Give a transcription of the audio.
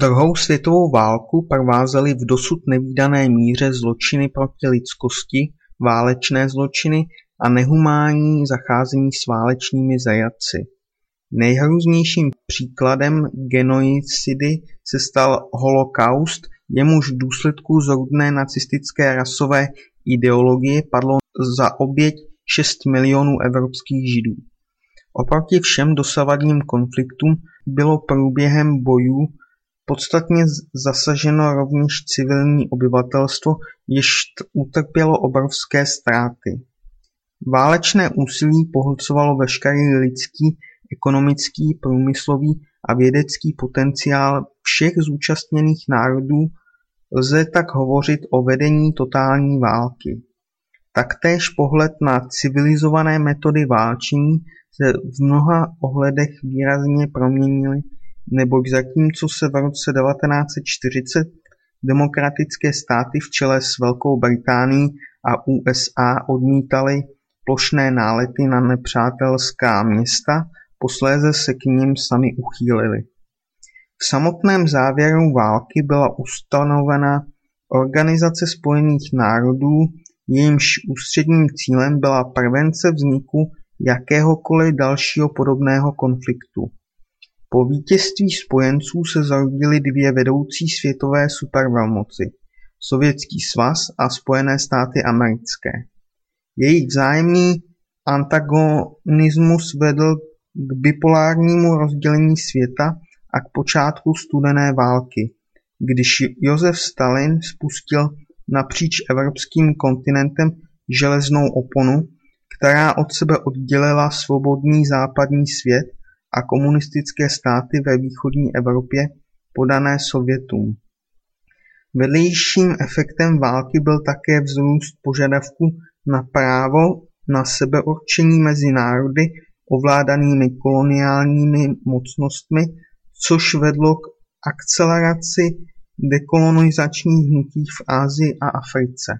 Druhou světovou válku provázely v dosud nevídané míře zločiny proti lidskosti, válečné zločiny a nehumánní zacházení s válečnými zajatci. Nejhrůznějším příkladem genocidy se stal holokaust, jemuž v důsledku zrůdné nacistické rasové ideologie padlo za oběť 6 milionů evropských Židů. Oproti všem dosavadním konfliktům bylo průběhem bojů podstatně zasaženo rovněž civilní obyvatelstvo, jež utrpělo obrovské ztráty. Válečné úsilí pohlcovalo veškerý lidský, ekonomický, průmyslový a vědecký potenciál všech zúčastněných národů, lze tak hovořit o vedení totální války. Taktéž pohled na civilizované metody válčení se v mnoha ohledech výrazně proměnily, neboť zatímco se v roce 1940 demokratické státy v čele s Velkou Británií a USA odmítaly plošné nálety na nepřátelská města, posléze se k nim sami uchýlili. V samotném závěru války byla ustanovena Organizace spojených národů, jejímž ústředním cílem byla prevence vzniku jakéhokoliv dalšího podobného konfliktu. Po vítězství spojenců se zrodily dvě vedoucí světové supervelmoci, Sovětský svaz a Spojené státy americké. Jejich vzájemný antagonismus vedl k bipolárnímu rozdělení světa a k počátku studené války, když Josef Stalin spustil napříč evropským kontinentem železnou oponu, která od sebe oddělila svobodný západní svět a komunistické státy ve východní Evropě podané Sovětům. Vedlejším efektem války byl také vzrůst požadavku na právo na sebeurčení mezi národy ovládanými koloniálními mocnostmi, což vedlo k akceleraci dekolonizačních hnutí v Asii a Africe.